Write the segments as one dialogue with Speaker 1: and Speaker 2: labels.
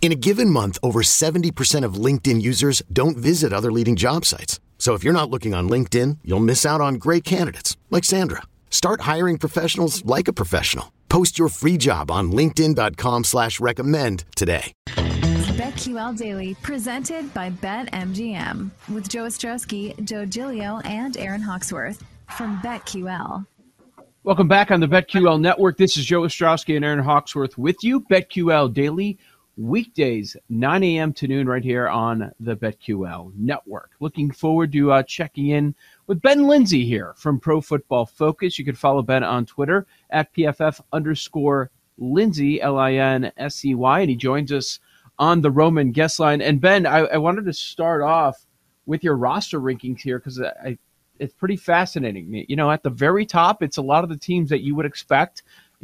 Speaker 1: In a given month, over 70% of LinkedIn users don't visit other leading job sites. So if you're not looking on LinkedIn, you'll miss out on great candidates like Sandra. Start hiring professionals like a professional. Post your free job on LinkedIn.com slash recommend today.
Speaker 2: BetQL Daily, presented by BetMGM, with Joe Ostrowski, Joe Gilio, and Aaron Hawksworth from BetQL.
Speaker 3: Welcome back on the BetQL Network. This is Joe Ostrowski and Aaron Hawksworth with you. BetQL Daily, weekdays, 9 a.m. to noon, right here on the BetQL Network. Looking forward to uh, checking in with Ben Linsey here from Pro Football Focus. You can follow Ben on Twitter at PFF underscore Linsey, L I N S E Y, and he joins us on the Roman guest line. And Ben, I, I wanted to start off with your roster rankings here because it's pretty fascinating. You know, at the very top, it's a lot of the teams that you would expect.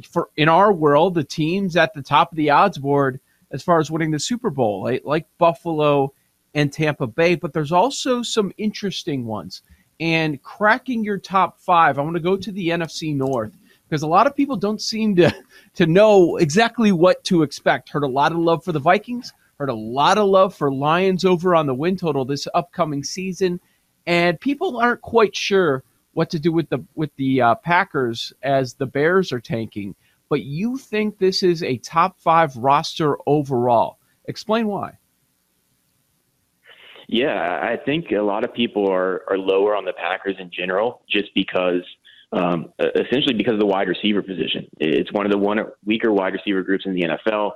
Speaker 3: For in our world, the teams at the top of the odds board as far as winning the Super Bowl, like, like Buffalo and Tampa Bay. But there's also some interesting ones and cracking your top five. I want to go to the NFC North because a lot of people don't seem to to know exactly what to expect. Heard a lot of love for the Vikings. Heard a lot of love for Lions over on the win total this upcoming season, and people aren't quite sure what to do with the with the uh, Packers as the Bears are tanking. But you think this is a top five roster overall? Explain why.
Speaker 4: Yeah, I think a lot of people are, are lower on the Packers in general just because, um, essentially, because of the wide receiver position. It's one of the one weaker wide receiver groups in the NFL.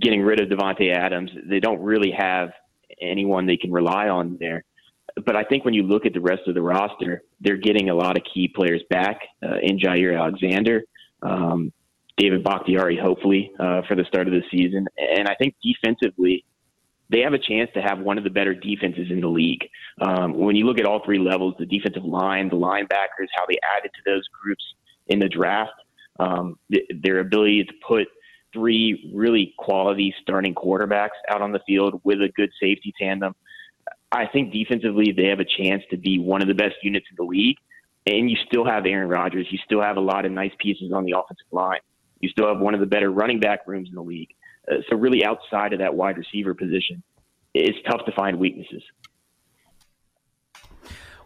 Speaker 4: Getting rid of Davante Adams, they don't really have anyone they can rely on there. But I think when you look at the rest of the roster, they're getting a lot of key players back uh, in Jaire Alexander, um, David Bakhtiari, hopefully, uh, for the start of the season. And I think defensively, they have a chance to have one of the better defenses in the league. Um, when you look at all three levels, the defensive line, the linebackers, how they added to those groups in the draft, um, th- their ability to put three really quality starting quarterbacks out on the field with a good safety tandem. I think defensively they have a chance to be one of the best units in the league. And you still have Aaron Rodgers. You still have a lot of nice pieces on the offensive line. You still have one of the better running back rooms in the league. Uh, so really outside of that wide receiver position, it's tough to find weaknesses.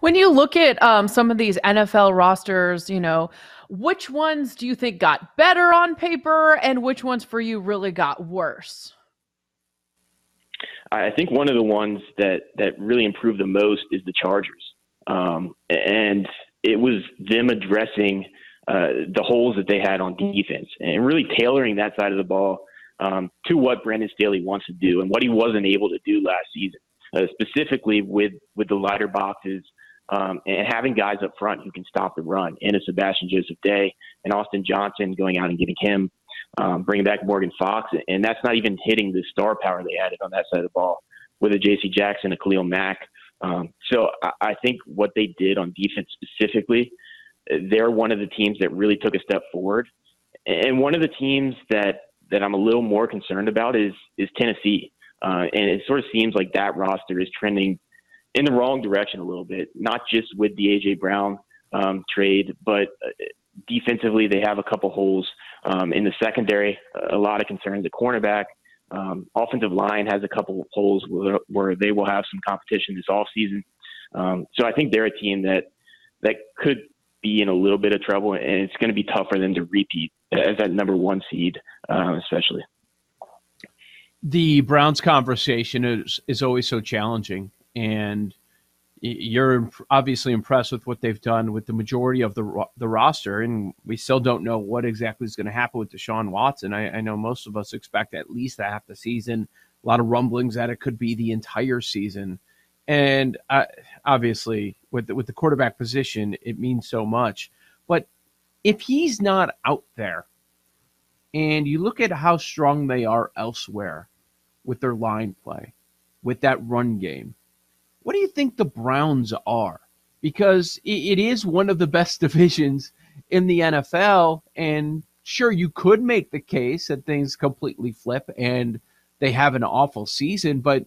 Speaker 5: When you look at um, some of these NFL rosters, you know, which ones do you think got better on paper and which ones for you really got worse?
Speaker 4: I think one of the ones that, that really improved the most is the Chargers. Um, and it was them addressing uh, the holes that they had on defense and really tailoring that side of the ball um, to what Brandon Staley wants to do and what he wasn't able to do last season, uh, specifically with with the lighter boxes um, and having guys up front who can stop the run. And a Sebastian Joseph Day and Austin Johnson going out and getting him, um, bringing back Morgan Fox, and that's not even hitting the star power they added on that side of the ball with a J.C. Jackson, a Khalil Mack. Um, so I, I think what they did on defense specifically, they're one of the teams that really took a step forward, and one of the teams that that I'm a little more concerned about is is Tennessee, uh, and it sort of seems like that roster is trending in the wrong direction a little bit. Not just with the AJ Brown um, trade, but uh, defensively they have a couple holes um, in the secondary. A lot of concerns at cornerback. Um, offensive line has a couple of holes where, where, they will have some competition this offseason. Um, so I think they're a team that that could be in a little bit of trouble, and it's going to be tough for them to repeat as that number one seed, um, especially.
Speaker 3: The Browns conversation is is always so challenging, and you're obviously impressed with what they've done with the majority of the the roster, and we still don't know what exactly is going to happen with Deshaun Watson. I, I know most of us expect at least half the season. A lot of rumblings that it could be the entire season, and uh, obviously with the, with the quarterback position, it means so much. But if he's not out there, and you look at how strong they are elsewhere with their line play, with that run game what do you think the Browns are? Because it is one of the best divisions in the NFL. And sure, you could make the case that things completely flip and they have an awful season, but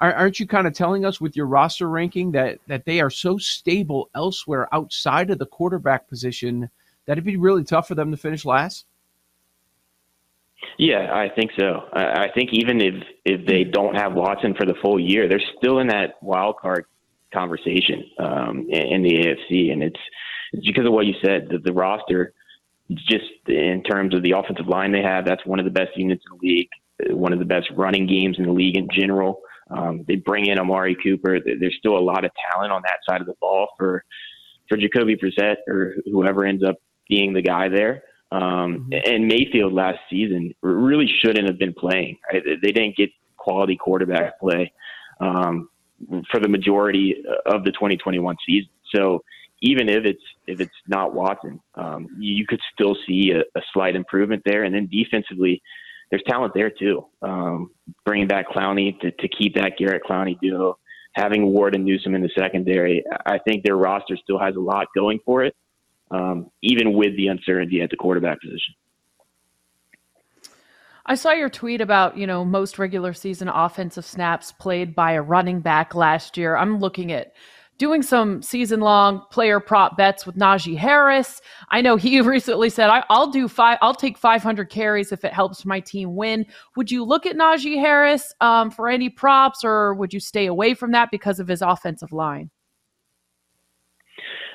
Speaker 3: aren't you kind of telling us with your roster ranking that that they are so stable elsewhere outside of the quarterback position that it'd be really tough for them to finish last?
Speaker 4: Yeah, I think so. I think even if if they don't have Watson for the full year, they're still in that wild card conversation um, in the AFC, and it's, it's because of what you said. The, the roster, just in terms of the offensive line they have, that's one of the best units in the league. One of the best running games in the league in general. Um, they bring in Amari Cooper. There's still a lot of talent on that side of the ball for for Jacoby Brissett or whoever ends up being the guy there. Um, mm-hmm. And Mayfield last season really shouldn't have been playing. Right? They didn't get quality quarterback play um, for the majority of the 2021 season. So even if it's if it's not Watson, um, you could still see a, a, slight improvement there. And then defensively, there's talent there too. Um, bringing back Clowney to, to keep that Garrett Clowney duo, having Ward and Newsome in the secondary, I think their roster still has a lot going for it um, even with the uncertainty at the quarterback position.
Speaker 5: I saw your tweet about, you know, most regular season offensive snaps played by a running back last year. I'm looking at doing some season long player prop bets with Najee Harris. I know he recently said, I, will do five, I'll take 500 carries if it helps my team win. Would you look at Najee Harris um, for any props or would you stay away from that because of his offensive line?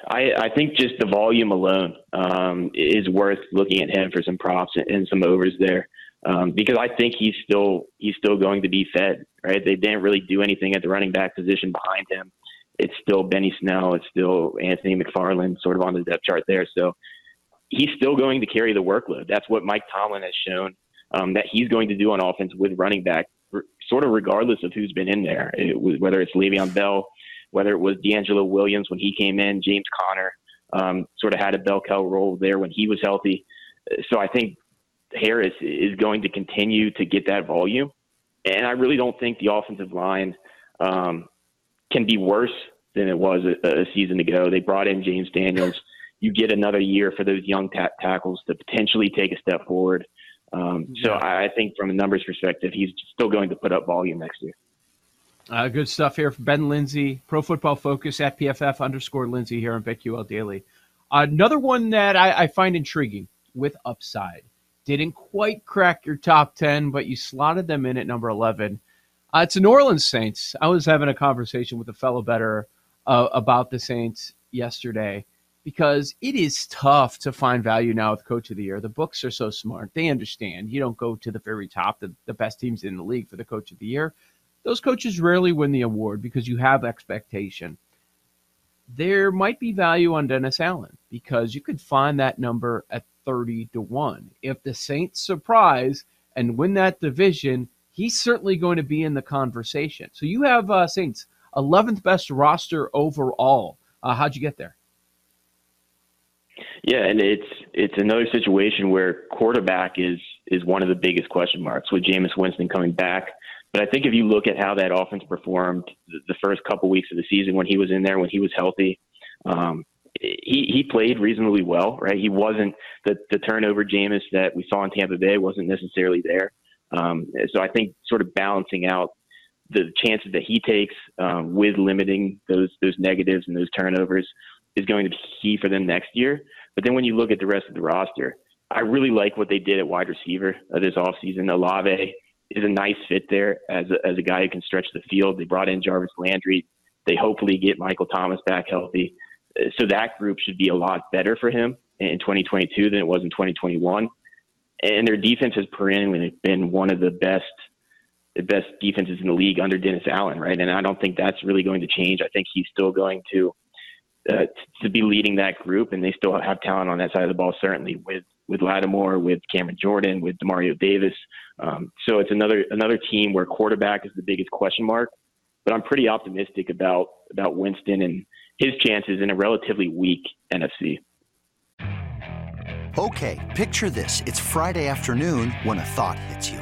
Speaker 4: I, I think just the volume alone um, is worth looking at him for some props and some overs there. Um, because I think he's still he's still going to be fed, right? They didn't really do anything at the running back position behind him. It's still Benny Snell, it's still Anthony McFarland, sort of on the depth chart there. So he's still going to carry the workload. That's what Mike Tomlin has shown um, that he's going to do on offense with running back, sort of regardless of who's been in there, it whether it's Le'Veon Bell whether it was DeAngelo Williams when he came in, James Conner um, sort of had a bell cow role there when he was healthy. So I think Harris is going to continue to get that volume. And I really don't think the offensive line um, can be worse than it was a, a, season ago. They brought in James Daniels. You get another year for those young ta- tackles to potentially take a step forward. Um, so I, I think from a numbers perspective, he's still going to put up volume next year.
Speaker 3: Uh, good stuff here from Ben Linsey, Pro Football Focus at PFF underscore Linsey here on BetQL Daily. Another one that I, I, find intriguing with upside. Didn't quite crack your top 10, but you slotted them in at number 11. Uh, it's the New Orleans Saints. I was having a conversation with a fellow bettor uh, about the Saints yesterday because it is tough to find value now with Coach of the Year. The books are so smart. They understand. You don't go to the very top, the, the best teams in the league for the Coach of the Year those coaches rarely win the award because you have expectation. There might be value on Dennis Allen because you could find that number at 30 to 1. If the Saints surprise and win that division, he's certainly going to be in the conversation. So you have uh, Saints 11th best roster overall. Uh, how'd you get there?
Speaker 4: Yeah, and it's it's another situation where quarterback is is one of the biggest question marks with Jameis Winston coming back. But I think if you look at how that offense performed the first couple weeks of the season when he was in there, when he was healthy, um, he he played reasonably well, right? He wasn't the the turnover Jameis that we saw in Tampa Bay wasn't necessarily there. Um, so I think sort of balancing out the chances that he takes um, with limiting those those negatives and those turnovers is going to be key for them next year. But then when you look at the rest of the roster, I really like what they did at wide receiver uh, this offseason. Olave is a nice fit there as a, as a guy who can stretch the field. They brought in Jarvis Landry. They hopefully get Michael Thomas back healthy. Uh, so that group should be a lot better for him in 2022 than it was in 2021. And their defense has perennially been one of the best the best defenses in the league under Dennis Allen, right? And I don't think that's really going to change. I think he's still going to uh, to be leading that group, and they still have talent on that side of the ball, certainly with with Lattimore, with Cameron Jordan, with Demario Davis. Um, so it's another another team where quarterback is the biggest question mark. But I'm pretty optimistic about about Winston and his chances in a relatively weak NFC.
Speaker 6: Okay, picture this: it's Friday afternoon when a thought hits you.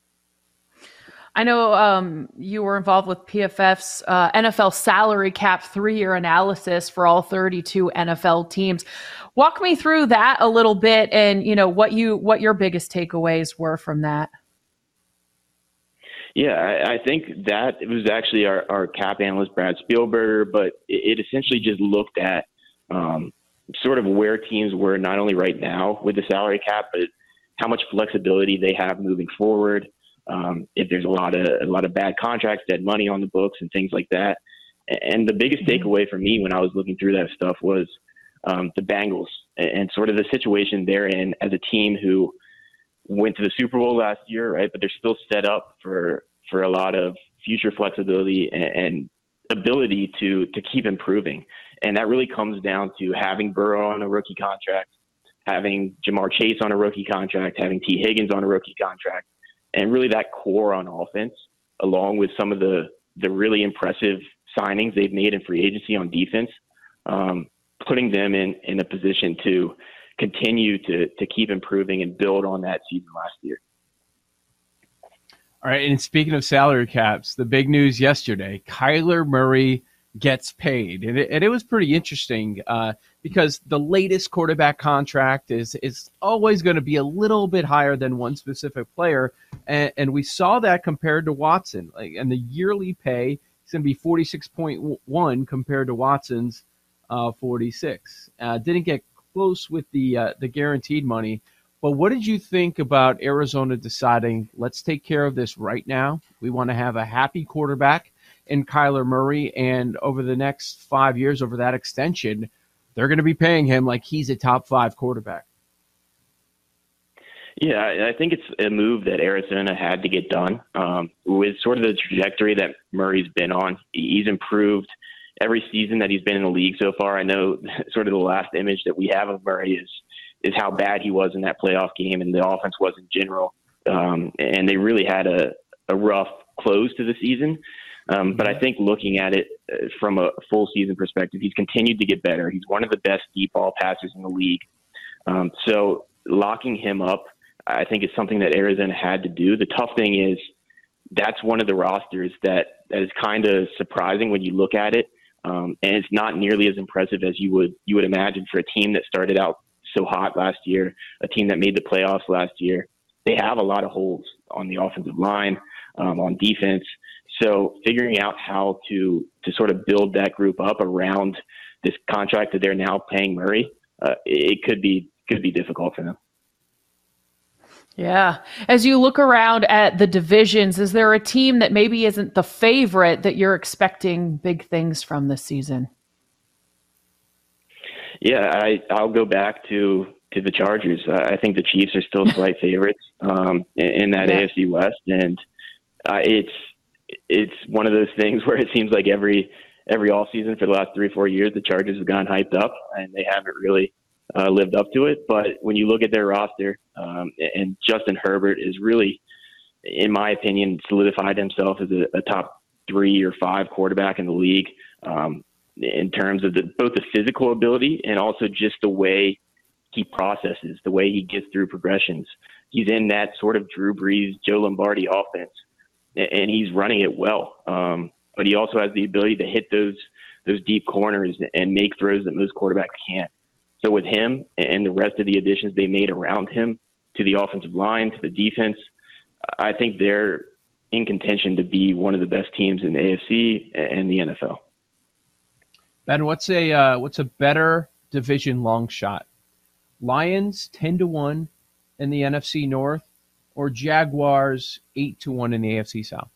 Speaker 5: I know um, you were involved with PFF's uh, NFL salary cap three-year analysis for all 32 NFL teams. Walk me through that a little bit, and you know what you what your biggest takeaways were from that.
Speaker 4: Yeah, I, I think that was actually our, our cap analyst Brad Spielberger, but it, it essentially just looked at um, sort of where teams were not only right now with the salary cap, but how much flexibility they have moving forward um, if there's a lot of a lot of bad contracts, dead money on the books, and things like that. And the biggest mm-hmm. takeaway for me when I was looking through that stuff was um, the Bengals and sort of the situation they're in as a team who went to the Super Bowl last year, right? But they're still set up for for a lot of future flexibility and, and ability to to keep improving. And that really comes down to having Burrow on a rookie contract, having Ja'Marr Chase on a rookie contract, having Tee Higgins on a rookie contract, and really that core on offense, along with some of the the really impressive signings they've made in free agency on defense, um, putting them in in a position to continue to to keep improving and build on that season last year.
Speaker 3: All right, and speaking of salary caps, the big news yesterday: Kyler Murray gets paid, and it, and it was pretty interesting. Uh, because the latest quarterback contract is is always going to be a little bit higher than one specific player, and, and we saw that compared to Watson. Like, and the yearly pay is going to be forty six point one compared to Watson's uh, forty six. Uh, didn't get close with the uh, the guaranteed money. But what did you think about Arizona deciding let's take care of this right now? We want to have a happy quarterback in Kyler Murray, and over the next five years, over that extension they're going to be paying him like he's a top five quarterback.
Speaker 4: Yeah, I think it's a move that Arizona had to get done um, with sort of the trajectory that Murray's been on. He's improved every season that he's been in the league so far. I know sort of the last image that we have of Murray is is how bad he was in that playoff game, and the offense was in general. Um, and they really had a, a rough close to the season. Um, but I think looking at it from a full season perspective, he's continued to get better. He's one of the best deep ball passers in the league. Um, so locking him up, I think is something that Arizona had to do. The tough thing is that's one of the rosters that, that is kind of surprising when you look at it. Um, and it's not nearly as impressive as you would you would imagine for a team that started out so hot last year, a team that made the playoffs last year. They have a lot of holes on the offensive line, um, on defense. So figuring out how to to sort of build that group up around this contract that they're now paying Murray, uh, it could be could be difficult for them.
Speaker 5: Yeah. As you look around at the divisions, is there a team that maybe isn't the favorite that you're expecting big things from this season?
Speaker 4: Yeah, I, I'll go back to to the Chargers. I think the Chiefs are still slight favorites um, in, in, that yeah. AFC West, and uh, it's it's one of those things where it seems like every every all season for the last three four years the Chargers have gone hyped up and they haven't really uh, lived up to it. But when you look at their roster, um, and Justin Herbert is really, in my opinion, solidified himself as a, a top three or five quarterback in the league. Um, in terms of the, both the physical ability and also just the way he processes, the way he gets through progressions. He's in that sort of Drew Brees, Joe Lombardi offense, and he's running it well. Um, but he also has the ability to hit those those deep corners and make throws that most quarterbacks can't. So with him and the rest of the additions they made around him to the offensive line, to the defense, I think they're in contention to be one of the best teams in the AFC and the NFL.
Speaker 3: Ben, what's a uh, what's a better division long shot? Lions ten to one in the NFC North, or Jaguars eight to one in the AFC South?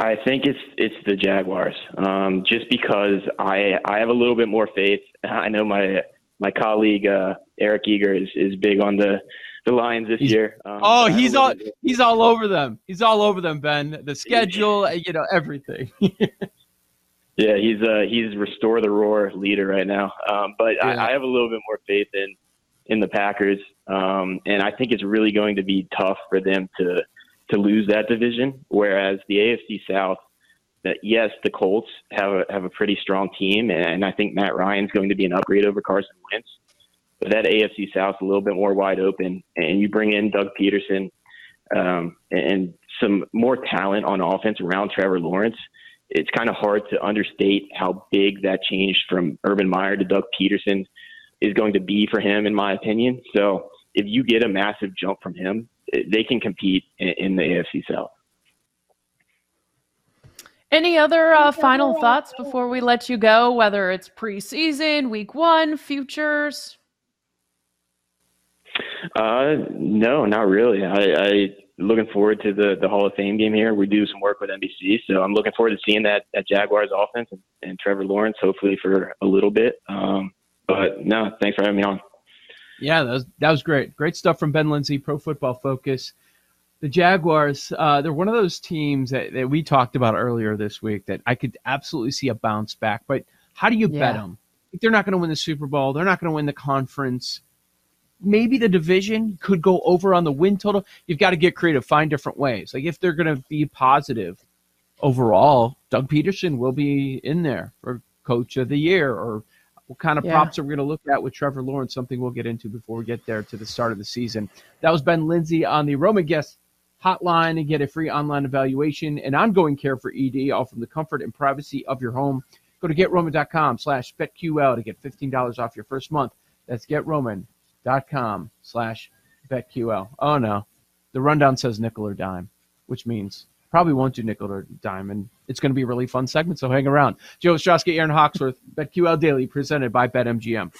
Speaker 4: I think it's it's the Jaguars, um, just because I I have a little bit more faith. I know my my colleague uh, Eric Eager is, is big on the the Lions this
Speaker 3: he's,
Speaker 4: year.
Speaker 3: Um, oh, he's all he's all over them. He's all over them, Ben. The schedule, you know, everything.
Speaker 4: yeah, he's uh he's restore the roar leader right now. Um, but yeah. I, I have a little bit more faith in in the Packers, um, and I think it's really going to be tough for them to to lose that division. Whereas the AFC South, that yes, the Colts have a, have a pretty strong team, and I think Matt Ryan's going to be an upgrade over Carson Wentz. But that AFC South is a little bit more wide open, and you bring in Doug Pederson um, and some more talent on offense around Trevor Lawrence. It's kind of hard to understate how big that change from Urban Meyer to Doug Pederson is going to be for him, in my opinion. So if you get a massive jump from him, they can compete in, in the AFC South.
Speaker 5: Any other uh, final thoughts before we let you go? Whether it's preseason, week one, futures.
Speaker 4: Uh, no, not really. I, I looking forward to the the Hall of Fame game here. We do some work with NBC, so I'm looking forward to seeing that that Jaguars offense and, and Trevor Lawrence, hopefully for a little bit. Um, but no, thanks for having me on.
Speaker 3: Yeah, that was, that was great. Great stuff from Ben Linsey, Pro Football Focus. The Jaguars, uh, they're one of those teams that, that we talked about earlier this week that I could absolutely see a bounce back. But how do you yeah. bet them? They're not going to win the Super Bowl, they're not going to win the conference. Maybe the division could go over on the win total. You've got to get creative, find different ways. Like if they're going to be positive overall, Doug Pederson will be in there for Coach of the Year or what kind of yeah. props are we going to look at with Trevor Lawrence? Something we'll get into before we get there to the start of the season. That was Ben Linsey on the Roman Guest hotline and get a free online evaluation and ongoing care for ED, all from the comfort and privacy of your home. Go to getroman.com slash betql to get $15 off your first month. That's getroman.com slash betql. Oh, no. The rundown says nickel or dime, which means probably won't do nickel or dime, and it's going to be a really fun segment. So hang around. Joe Ostrowski, Aaron Hawksworth, BetQL Daily, presented by BetMGM.